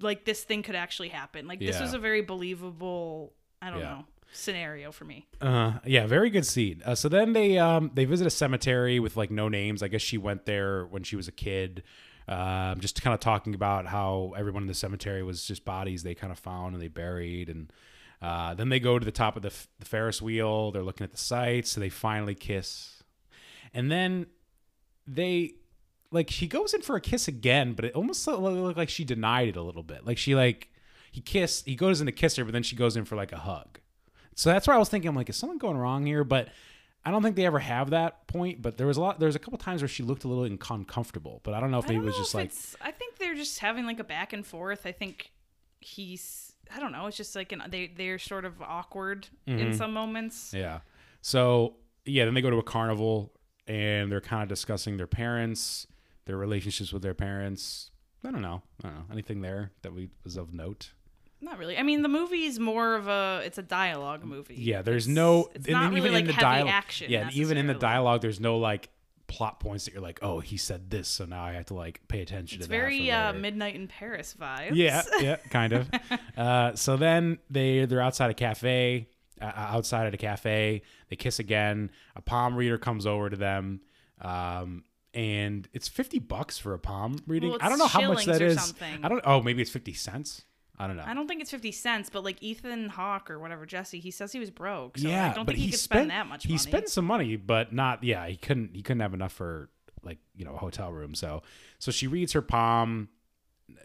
Speaker 10: like this thing could actually happen. Like this
Speaker 9: Yeah.
Speaker 10: was a very believable. I don't
Speaker 9: Yeah.
Speaker 10: know scenario for me.
Speaker 9: Uh, yeah, very good scene. Uh, so then they um they visit a cemetery with like no names. I guess she went there when she was a kid. Um, just kind of talking about how everyone in the cemetery was just bodies they kind of found and they buried, and uh, then they go to the top of the, f- the Ferris wheel. They're looking at the sights. So they finally kiss, and then they like she goes in for a kiss again, but it almost looked like she denied it a little bit. Like she like he kissed, he goes in to kiss her, but then she goes in for like a hug. So that's where I was thinking, I'm like, is something going wrong here? But I don't think they ever have that point. But there was a lot, there was a couple times where she looked a little uncomfortable. But I don't know if
Speaker 10: I
Speaker 9: maybe it was just like,
Speaker 10: I think they're just having like a back and forth. I think he's. I don't know. It's just like an, they they're sort of awkward in
Speaker 9: Mhm.
Speaker 10: some moments.
Speaker 9: yeah. So yeah, then they go to a carnival and they're kind of discussing their parents, their relationships with their parents. I don't know. I don't know anything there that we was of note.
Speaker 10: Not really. I mean, the movie is more of a. It's a dialogue movie.
Speaker 9: Yeah, there's
Speaker 10: It's-
Speaker 9: no
Speaker 10: It's not really
Speaker 9: even
Speaker 10: like
Speaker 9: in the
Speaker 10: heavy
Speaker 9: dialogue.
Speaker 10: action.
Speaker 9: yeah, even in the dialogue, there's no like plot points that you're like, oh, he said this, so now I have to like pay attention
Speaker 10: It's
Speaker 9: to that.
Speaker 10: very uh. Midnight in Paris vibes.
Speaker 9: Yeah, *laughs* yeah, kind of. uh, so then they they're outside a cafe, uh, outside at a cafe. They kiss again. A palm reader comes over to them, um, and it's fifty bucks for a palm reading.
Speaker 10: Well,
Speaker 9: I don't know how much that is.
Speaker 10: something.
Speaker 9: I don't. Oh, maybe it's fifty cents. I don't know.
Speaker 10: I don't think it's fifty cents, but like Ethan Hawke or whatever Jesse, he says he was broke. So
Speaker 9: yeah,
Speaker 10: I don't
Speaker 9: but
Speaker 10: think he,
Speaker 9: he
Speaker 10: could
Speaker 9: spent
Speaker 10: spend that much
Speaker 9: he
Speaker 10: money.
Speaker 9: spent some money, but not. Yeah, he couldn't. He couldn't have enough for like you know a hotel room. So so she reads her palm.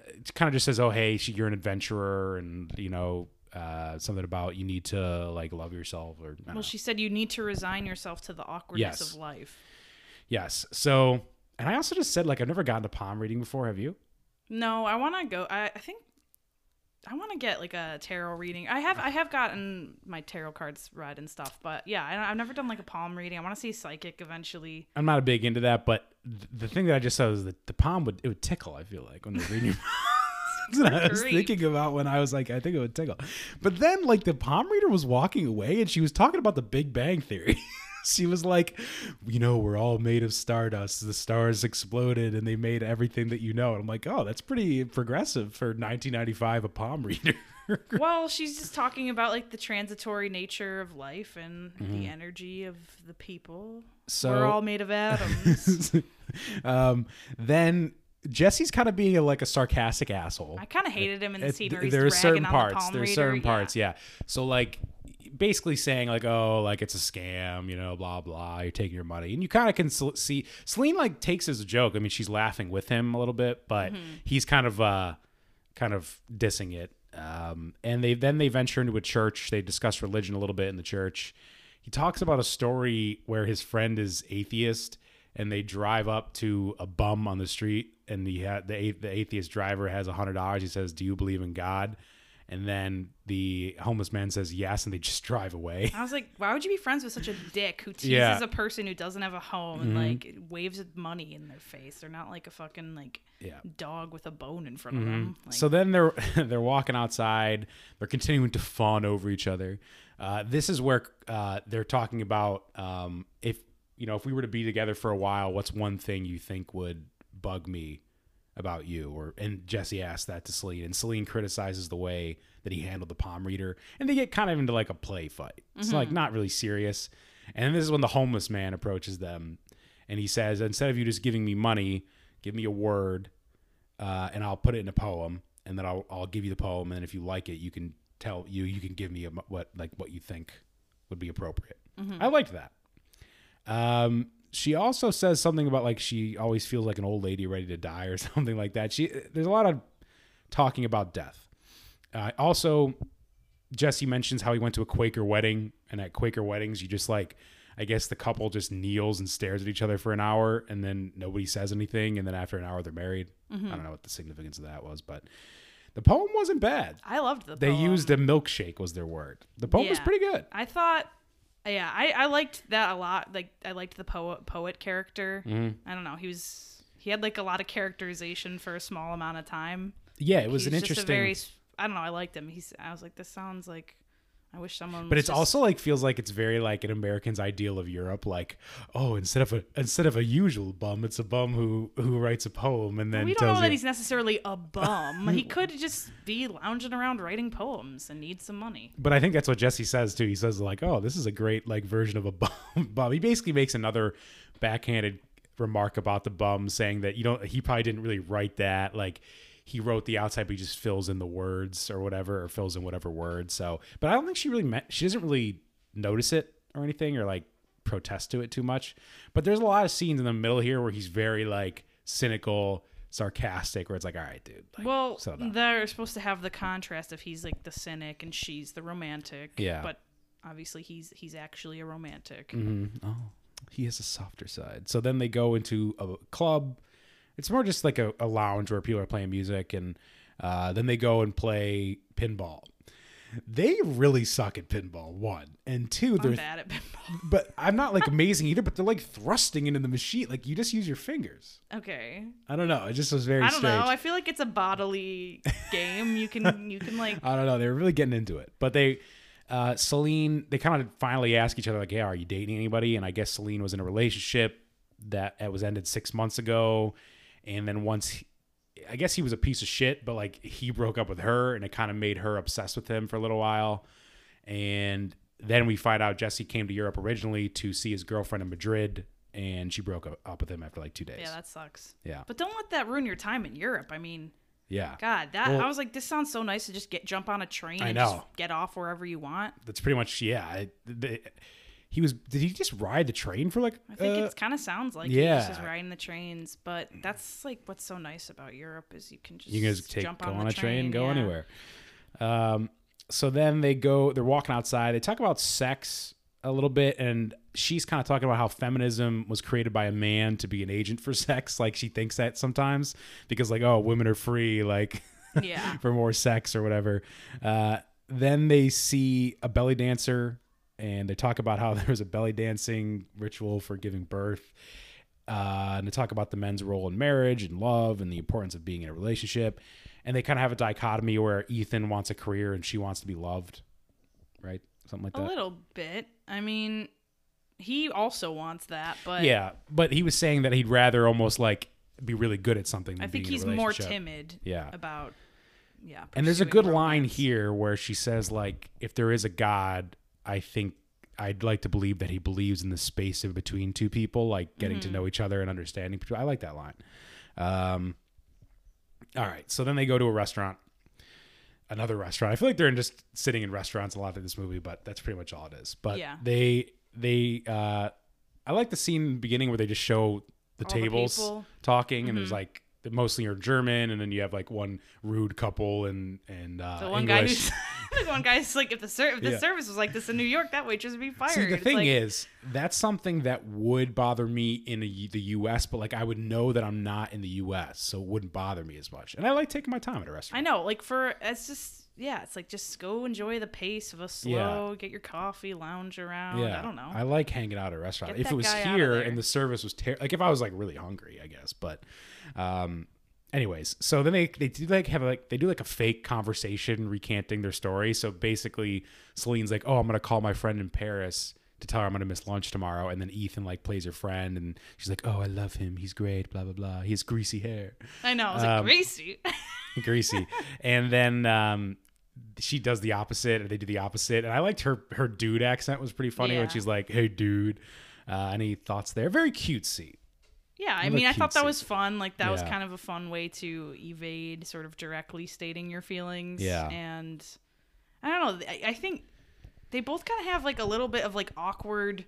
Speaker 9: It kind of just says, "Oh, hey, she, you're an adventurer," and you know uh, something about you need to like love yourself or don't know.
Speaker 10: Well, she said you need to resign yourself to the awkwardness
Speaker 9: Yes.
Speaker 10: of life.
Speaker 9: yes. So and I also just said like I've never gotten a palm reading before. Have you?
Speaker 10: No, I want to go. I, I think I want to get like a tarot reading. I have I have gotten my tarot cards read and stuff, but yeah, I, I've never done like a palm reading. I want to see psychic eventually.
Speaker 9: I'm not a big into that, but th- the thing that I just saw was that the palm would it would tickle. I feel like when they're reading your *laughs* That's what *laughs* I was thinking about when I was like, I think it would tickle. But then, like, the palm reader was walking away and she was talking about the Big Bang Theory. *laughs* *laughs* she was like, You know, we're all made of stardust. The stars exploded and they made everything that you know. And I'm like, Oh, that's pretty progressive for 1995, a palm reader. *laughs*
Speaker 10: well, she's just talking about like the transitory nature of life and
Speaker 9: Mhm.
Speaker 10: the energy of the people.
Speaker 9: So
Speaker 10: We're all made of atoms. *laughs*
Speaker 9: um, then Jesse's kind of being a, like a sarcastic asshole.
Speaker 10: I kind of hated him in the scene
Speaker 9: there are certain parts.
Speaker 10: the
Speaker 9: There are certain
Speaker 10: Yeah.
Speaker 9: parts, yeah. So like basically saying like, oh, like it's a scam, you know, blah blah. You're taking your money, and you kind of can sl- see Celine like takes as a joke. I mean, she's laughing with him a little bit, but
Speaker 10: Mm-hmm.
Speaker 9: he's kind of uh, kind of dissing it. Um, and they then they venture into a church. They discuss religion a little bit in the church. He talks about a story where his friend is atheist, and they drive up to a bum on the street, and the the, the atheist driver has a hundred dollars. He says, "Do you believe in God?" And then the homeless man says yes, and they just drive away.
Speaker 10: I was like, why would you be friends with such a dick who teases
Speaker 9: Yeah.
Speaker 10: a person who doesn't have a home and
Speaker 9: Mhm.
Speaker 10: like waves money in their face? They're not like a fucking like
Speaker 9: Yeah.
Speaker 10: dog with a bone in front of them. Like,
Speaker 9: so then they're *laughs* they're walking outside. They're continuing to fawn over each other. Uh, this is where uh, they're talking about um, if you know if we were to be together for a while, what's one thing you think would bug me about you? Or and Jesse asked that to Celine, and Celine criticizes the way that he handled the palm reader, and they get kind of into like a play fight. It's like
Speaker 10: Mhm.
Speaker 9: not really serious. And this is when the homeless man approaches them, and he says, instead of you just giving me money, give me a word uh, and I'll put it in a poem, and then I'll I'll give you the poem, and if you like it, you can tell you you can give me a, what like what you think would be appropriate.
Speaker 10: Mhm.
Speaker 9: I liked that. Um, she also says something about like she always feels like an old lady ready to die or *laughs* something like that. She there's a lot of talking about death. Uh, also, Jesse mentions how he went to a Quaker wedding, and at Quaker weddings, you just like, I guess the couple just kneels and stares at each other for an hour, and then nobody says anything, and then after an hour they're married.
Speaker 10: Mhm.
Speaker 9: I don't know what the significance of that was, but the poem wasn't bad.
Speaker 10: I loved the
Speaker 9: They
Speaker 10: poem.
Speaker 9: used a milkshake was their word. The poem was pretty good.
Speaker 10: I thought, yeah, I, I liked that a lot. Like I liked the poet poet character.
Speaker 9: Mhm.
Speaker 10: I don't know. He was he had like a lot of characterization for a small amount of time.
Speaker 9: Yeah, it was
Speaker 10: He's
Speaker 9: an interesting-
Speaker 10: very s- I don't know. I liked him. He's. I was like, this sounds like. I wish someone.
Speaker 9: But it's
Speaker 10: just-
Speaker 9: also like feels like it's very like an American's ideal of Europe. Like, oh, instead of a instead of a usual bum, it's a bum who who writes a poem and then
Speaker 10: we don't know that he's necessarily a bum. *laughs* he could just be lounging around writing poems and need some money.
Speaker 9: But I think that's what Jesse says too. He says like, "Oh, this is a great like version of a *laughs* bum." bum. He basically makes another backhanded remark about the bum, saying that you don't. He probably didn't really write that. Like he wrote the outside, but he just fills in the words or whatever, or fills in whatever words. So, but I don't think she really meant. She doesn't really notice it or anything, or like protest to it too much. But there's a lot of scenes in the middle here where he's very like cynical, sarcastic, where it's like, "All right, dude." Like,
Speaker 10: well,
Speaker 9: settle down."
Speaker 10: they're supposed to have the contrast of he's like the cynic and she's the romantic.
Speaker 9: Yeah.
Speaker 10: But obviously he's he's actually a romantic.
Speaker 9: hmm Oh, he has a softer side. So then they go into a club. It's more just like a, a lounge where people are playing music, and uh, then they go and play pinball. They really suck at pinball. One and 2
Speaker 10: I'm
Speaker 9: they're
Speaker 10: bad at pinball. *laughs*
Speaker 9: But I'm not like *laughs* amazing either. But they're like thrusting into the machine. Like you just use your fingers.
Speaker 10: Okay.
Speaker 9: I don't know. It just was very
Speaker 10: I don't
Speaker 9: strange.
Speaker 10: know. I feel like it's a bodily game. You can you can like *laughs*
Speaker 9: I don't know. They were really getting into it. But they, uh, Celine, they kind of finally ask each other, like, hey, are you dating anybody? And I guess Celine was in a relationship that was ended six months ago. And then once, he- I guess he was a piece of shit, but like he broke up with her and it kind of made her obsessed with him for a little while. And then we find out Jesse came to Europe originally to see his girlfriend in Madrid and she broke up- with him after like two days.
Speaker 10: Yeah, that sucks.
Speaker 9: Yeah.
Speaker 10: But don't let that ruin your time in Europe. I mean,
Speaker 9: Yeah.
Speaker 10: God, that
Speaker 9: Well-
Speaker 10: I was like, this sounds so nice to just get jump on a train
Speaker 9: I
Speaker 10: and
Speaker 9: know.
Speaker 10: just get off wherever you want.
Speaker 9: That's pretty much, yeah. I- the- he was, did he just ride the train for like,
Speaker 10: I think
Speaker 9: uh,
Speaker 10: it kind of sounds like
Speaker 9: yeah.
Speaker 10: he's just riding the trains, but that's like what's so nice about Europe is you can just
Speaker 9: you can just take
Speaker 10: jump
Speaker 9: go
Speaker 10: on,
Speaker 9: on, a train, go
Speaker 10: yeah.
Speaker 9: anywhere. Um, so then they go, they're walking outside. They talk about sex a little bit, and she's kind of talking about how feminism was created by a man to be an agent for *laughs* sex. Like she thinks that sometimes because like oh women are free like
Speaker 10: Yeah. *laughs*
Speaker 9: for more sex or whatever. Uh, then they see a belly dancer, and they talk about how *laughs* there was a belly dancing ritual for giving birth. Uh, and they talk about the men's role in marriage and love and the importance of being in a relationship. And they kind of have a dichotomy where Ethan wants a career and she wants to be loved, right? Something like
Speaker 10: A
Speaker 9: that.
Speaker 10: A little bit. I mean, he also wants that, but
Speaker 9: yeah, but he was saying that he'd rather almost like be really good at something. Than
Speaker 10: I think
Speaker 9: being in a
Speaker 10: he's more timid
Speaker 9: Yeah,
Speaker 10: about yeah.
Speaker 9: And there's a good line here where she says like if there is a god, I think I'd like to believe that he believes in the space in between two people, like getting
Speaker 10: Mm-hmm.
Speaker 9: to know each other and understanding. I like that line. Um, all right, so then they go to a restaurant, another restaurant. I feel like they're just sitting in restaurants a lot in this movie, but that's pretty much all it is. But
Speaker 10: Yeah.
Speaker 9: they they uh, I like the scene in the beginning where they just show the
Speaker 10: All the
Speaker 9: tables.
Speaker 10: Mm-hmm.
Speaker 9: talking, and there's like mostly are German, and then you have like one rude couple and and uh,
Speaker 10: The one
Speaker 9: English.
Speaker 10: guy who's *laughs* the one guy's like, if the ser- if the
Speaker 9: Yeah.
Speaker 10: service was like this in New York, that waitress would be fired. *laughs*
Speaker 9: See, the
Speaker 10: It's
Speaker 9: thing
Speaker 10: like-
Speaker 9: is, that's something that would bother me in a, the U.S., but like I would know that I'm not in the U.S., so it wouldn't bother me as much. And I like taking my time at a restaurant.
Speaker 10: I know, like for it's just yeah, it's like just go enjoy the pace of a slow, get your coffee, lounge around.
Speaker 9: yeah,
Speaker 10: I don't know.
Speaker 9: I like hanging out at a restaurant.
Speaker 10: Get
Speaker 9: if it was here and the service was ter- like if I was like really hungry, I guess. But, um, anyways, so then they they do like have a, like they do like a fake conversation recanting their story. So basically, Celine's like, "Oh, I'm gonna call my friend in Paris." To tell her I'm gonna miss lunch tomorrow, and then Ethan like plays her friend, and she's like, "Oh, I love him. He's great." Blah blah blah. He has greasy hair.
Speaker 10: I know. I was like,
Speaker 9: Um,
Speaker 10: Gracie. *laughs*
Speaker 9: greasy. and then um, she does the opposite, and they do the opposite. And I liked her her dude accent was pretty funny when she's like, "Hey, dude." Uh, any thoughts there? Very cute cutesy.
Speaker 10: Yeah, I mean, I thought that was fun. Like that was kind of a fun way to evade sort of directly stating your feelings.
Speaker 9: Yeah.
Speaker 10: and I don't know. I, I think they both kind of have like a little bit of like awkward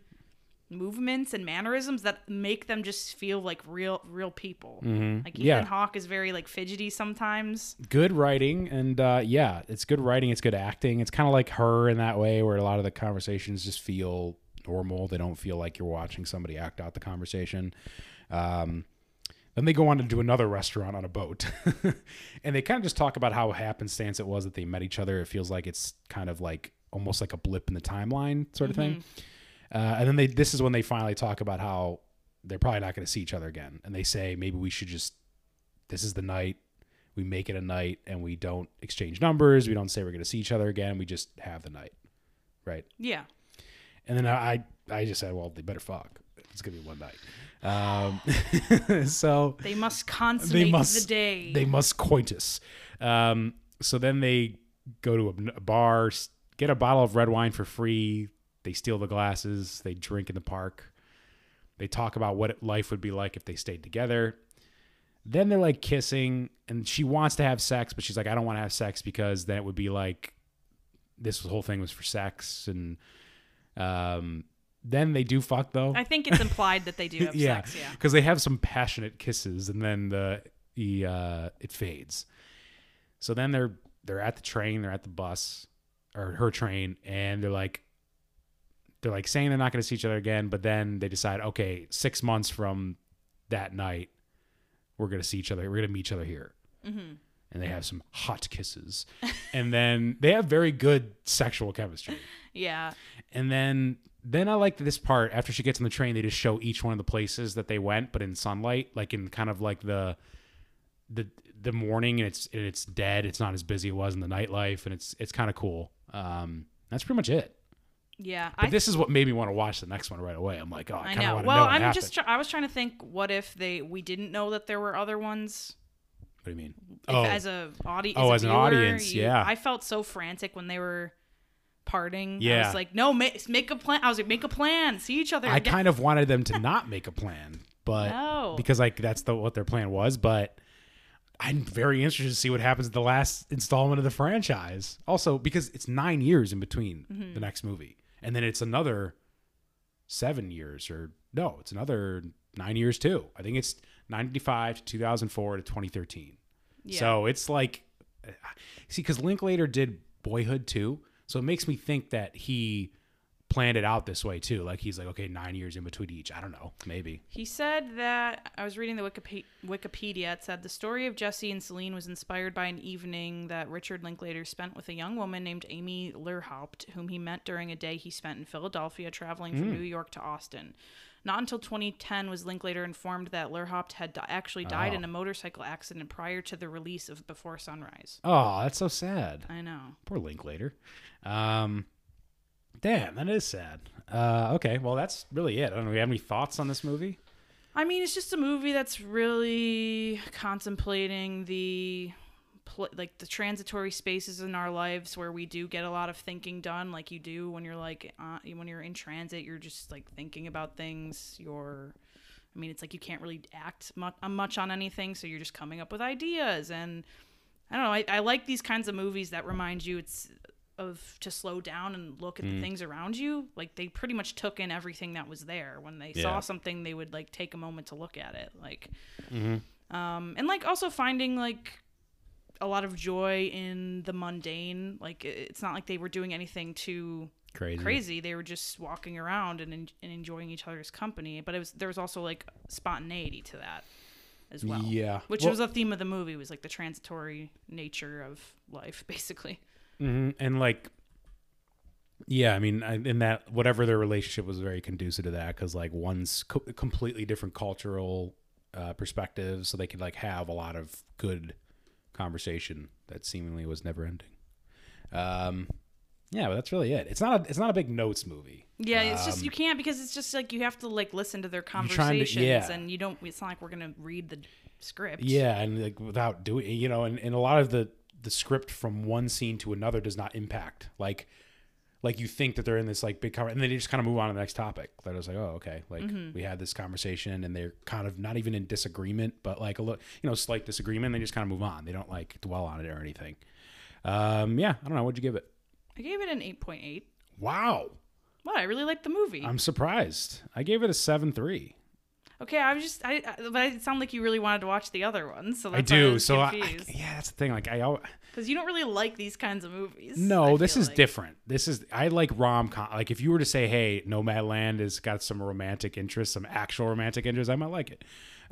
Speaker 10: movements and mannerisms that make them just feel like real real people. Like Ethan
Speaker 9: Yeah.
Speaker 10: Hawke is very like fidgety sometimes.
Speaker 9: Good writing, and uh, yeah, it's good writing. It's good acting. It's kind of like her in that way, where a lot of the conversations just feel normal. They don't feel like you're watching somebody act out the conversation. Um, then they go on to do another restaurant on a boat, *laughs* and they kind of just talk about how happenstance it was that they met each other. It feels like it's kind of like almost like a blip in the timeline, sort of thing. Uh, and then they this is when they finally talk about how they're probably not going to see each other again, and they say maybe we should just this is the night. We make it a night and we don't exchange numbers. We don't say we're going to see each other again. We just have the night. Right?
Speaker 10: Yeah.
Speaker 9: and then i i just said well they better fuck it's going to be one night. Um *laughs* so
Speaker 10: They must consummate
Speaker 9: they must
Speaker 10: the day.
Speaker 9: they must coitus um so then they go to a, a bar get a bottle of red wine for free. They steal the glasses. They drink in the park. They talk about what life would be like if they stayed together. Then they're like kissing and she wants to have sex but she's like i don't want to have sex because then it would be like this whole thing was for sex and um then they do fuck though
Speaker 10: I think it's implied that they do *laughs* have
Speaker 9: yeah,
Speaker 10: sex. Yeah.
Speaker 9: because they have some passionate kisses, and then the the uh, it fades. So then they're they're at the train, they're at the bus or her train, and they're like they're like saying they're not going to see each other again, but then they decide, okay, six months from that night, we're going to see each other. We're going to meet each other here. And they have some hot kisses, *laughs* and then they have very good sexual chemistry. *laughs*
Speaker 10: Yeah.
Speaker 9: And then then I like this part after she gets on the train, they just show each one of the places that they went, but in sunlight, like in kind of like the the the morning, and it's and it's dead. It's not as busy as it was in the nightlife, and it's it's kind of cool. Um, that's pretty much it.
Speaker 10: Yeah.
Speaker 9: But
Speaker 10: I
Speaker 9: this is what made me want to watch the next one right away. I'm like, oh, I
Speaker 10: I
Speaker 9: kind of
Speaker 10: know. Well,
Speaker 9: know
Speaker 10: I'm
Speaker 9: happened.
Speaker 10: just. Try- I was trying to think. What if they? We didn't know that there were other ones.
Speaker 9: what do you mean?
Speaker 10: If,
Speaker 9: oh,
Speaker 10: as a audi-
Speaker 9: Oh,
Speaker 10: a
Speaker 9: as an audience,
Speaker 10: you-
Speaker 9: yeah.
Speaker 10: I felt so frantic when they were parting. I
Speaker 9: Yeah.
Speaker 10: was like, no, make make a plan. I was like, make a plan. See each other.
Speaker 9: I
Speaker 10: again.
Speaker 9: kind of wanted them to *laughs* not make a plan, but
Speaker 10: No.
Speaker 9: because like that's the what their plan was. But I'm very interested to see what happens in the last installment of the franchise. Also, because it's nine years in between
Speaker 10: Mm-hmm.
Speaker 9: the next movie, and then it's another seven years, or no, it's another nine years too. I think it's 95 to 2004 to 2013.
Speaker 10: Yeah.
Speaker 9: So it's like, see, because Linklater did Boyhood too, so it makes me think that he planned it out this way too. Like he's like, okay, nine years in between each. I don't know, maybe.
Speaker 10: He said that I was reading the Wikipe- Wikipedia. It said the story of Jesse and Celine was inspired by an evening that Richard Linklater spent with a young woman named Amy Lehrhaupt, whom he met during a day he spent in Philadelphia, traveling from hmm. New York to Austin. Not until 2010 was Linklater informed that Lehrhaupt had di- actually died in a motorcycle accident prior to the release of Before Sunrise.
Speaker 9: Oh, that's so sad.
Speaker 10: I know.
Speaker 9: Poor Linklater. Um, damn, that is sad. Uh, okay, well, that's really it. I don't know. Do you have any thoughts on this movie?
Speaker 10: I mean, it's just a movie that's really contemplating the pl- like the transitory spaces in our lives where we do get a lot of thinking done like you do when you're like uh, when you're in transit you're just like thinking about things you're i mean it's like you can't really act much, much on anything so you're just coming up with ideas and i don't know I, I like these kinds of movies that remind you it's of to slow down and look at the
Speaker 9: Mm.
Speaker 10: things around you like they pretty much took in everything that was there when they
Speaker 9: Yeah.
Speaker 10: saw something they would like take a moment to look at it like
Speaker 9: Mhm.
Speaker 10: um and like also finding like a lot of joy in the mundane like it's not like they were doing anything too
Speaker 9: Crazy.
Speaker 10: crazy they were just walking around and, en- and enjoying each other's company but it was there was also like spontaneity to that as well
Speaker 9: Yeah.
Speaker 10: which
Speaker 9: Well-
Speaker 10: was a theme of the movie was like the transitory nature of life *laughs* basically
Speaker 9: hmm And like, yeah, I mean, in that whatever their relationship was very conducive to that because like one's co- completely different cultural uh, perspectives, so they could like have a lot of good conversation that seemingly was never ending. Um, yeah, but that's really it. It's not a it's not a big notes movie.
Speaker 10: Yeah, it's just
Speaker 9: Um,
Speaker 10: you can't because it's just like you have to like listen to their
Speaker 9: trying to-
Speaker 10: conversations
Speaker 9: yeah.
Speaker 10: and you don't it's not like we're gonna read the script.
Speaker 9: Yeah, and like without doing, you know, and, and a lot of the the script from one scene to another does not impact. Like, like you think that they're in this like big cover, and then they just kind of move on to the next topic. That was like, oh, okay, like
Speaker 10: Mhm.
Speaker 9: we had this conversation, and they're kind of not even in disagreement, but like a little, you know, slight disagreement. They just kind of move on. They don't like dwell on it or anything. Um, yeah, I don't know. What'd you give it?
Speaker 10: I gave it an eight point eight.
Speaker 9: Wow,
Speaker 10: What I really liked the movie.
Speaker 9: I'm surprised. I gave it a seven three.
Speaker 10: Okay, I was just I, I but it sounded like you really wanted to watch the other one, so
Speaker 9: I do.
Speaker 10: was
Speaker 9: so I, I- yeah, that's the thing. Like I. al-
Speaker 10: Because you don't really like these kinds of movies.
Speaker 9: No,
Speaker 10: I
Speaker 9: this is
Speaker 10: like.
Speaker 9: different. This is I like rom com. Like if you were to say, "Hey, Nomadland has got some romantic interest, some actual romantic interest," I might like it.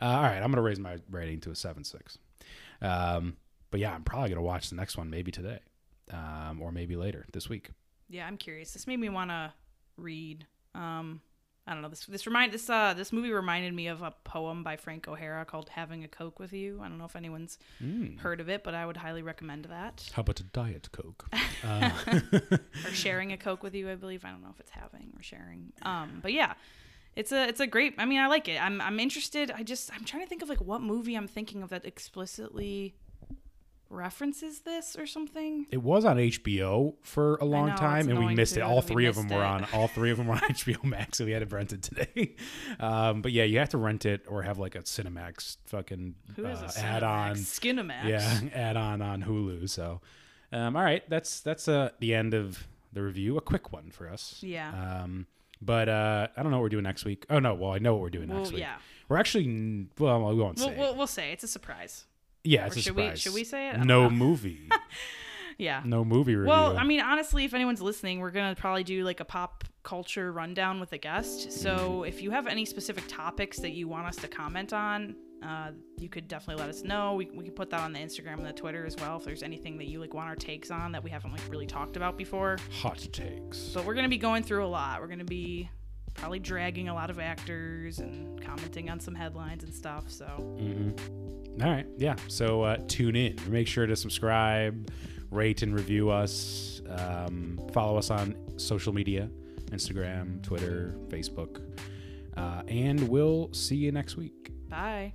Speaker 9: Uh, all right, I'm gonna raise my rating to a seven six. Um, but yeah, I'm probably gonna watch the next one maybe today, um, or maybe later this week.
Speaker 10: Yeah, I'm curious. This made me want to read. Um, I don't know. This this remind this uh this movie reminded me of a poem by Frank O'Hara called "Having a Coke with You." I don't know if anyone's
Speaker 9: Mm.
Speaker 10: heard of it, but I would highly recommend that.
Speaker 9: How about a diet coke? *laughs* Uh, *laughs*
Speaker 10: or sharing a Coke with you, I believe. I don't know if it's having or sharing. Um, but yeah, it's a it's a great. I mean, I like it. I'm I'm interested. I just I'm trying to think of like what movie I'm thinking of that explicitly references this or something.
Speaker 9: It was on HBO for a long
Speaker 10: know,
Speaker 9: time, and we missed
Speaker 10: too
Speaker 9: it. All three of them
Speaker 10: missed
Speaker 9: were on. All three of them were on *laughs* HBO Max, so we had to rent it today. Um, but yeah, you have to rent it or have like a Cinemax fucking
Speaker 10: Who is a
Speaker 9: uh,
Speaker 10: Cinemax?
Speaker 9: add-on.
Speaker 10: Skinemax.
Speaker 9: Yeah, *laughs* add-on on Hulu. So, um, all right, that's that's uh, the end of the review. A quick one for us.
Speaker 10: Yeah.
Speaker 9: Um, but uh, I don't know what we're doing next week. Oh no, well I know what we're doing
Speaker 10: Well,
Speaker 9: next week.
Speaker 10: yeah.
Speaker 9: We're actually well, we won't
Speaker 10: We'll,
Speaker 9: say.
Speaker 10: we'll, we'll say it's a surprise.
Speaker 9: Yeah, it's
Speaker 10: Or
Speaker 9: a
Speaker 10: should
Speaker 9: surprise.
Speaker 10: we should we say it?
Speaker 9: No
Speaker 10: know.
Speaker 9: movie. *laughs*
Speaker 10: Yeah.
Speaker 9: No movie review.
Speaker 10: Well, I mean, honestly, if anyone's listening, we're gonna probably do like a pop culture rundown with a guest. So if you have any specific topics that you want us to comment on, uh, you could definitely let us know. We we can put that on the Instagram and the Twitter as well. If there's anything that you like want our takes on that we haven't like really talked about before.
Speaker 9: Hot takes.
Speaker 10: But we're gonna be going through a lot. We're gonna be probably dragging a lot of actors and commenting on some headlines and stuff. So
Speaker 9: Mm-hmm. All right. Yeah. So uh, tune in. Make sure to subscribe, rate, and review us. Um, follow us on social media Instagram, Twitter, Facebook. Uh, and we'll see you next week.
Speaker 10: bye.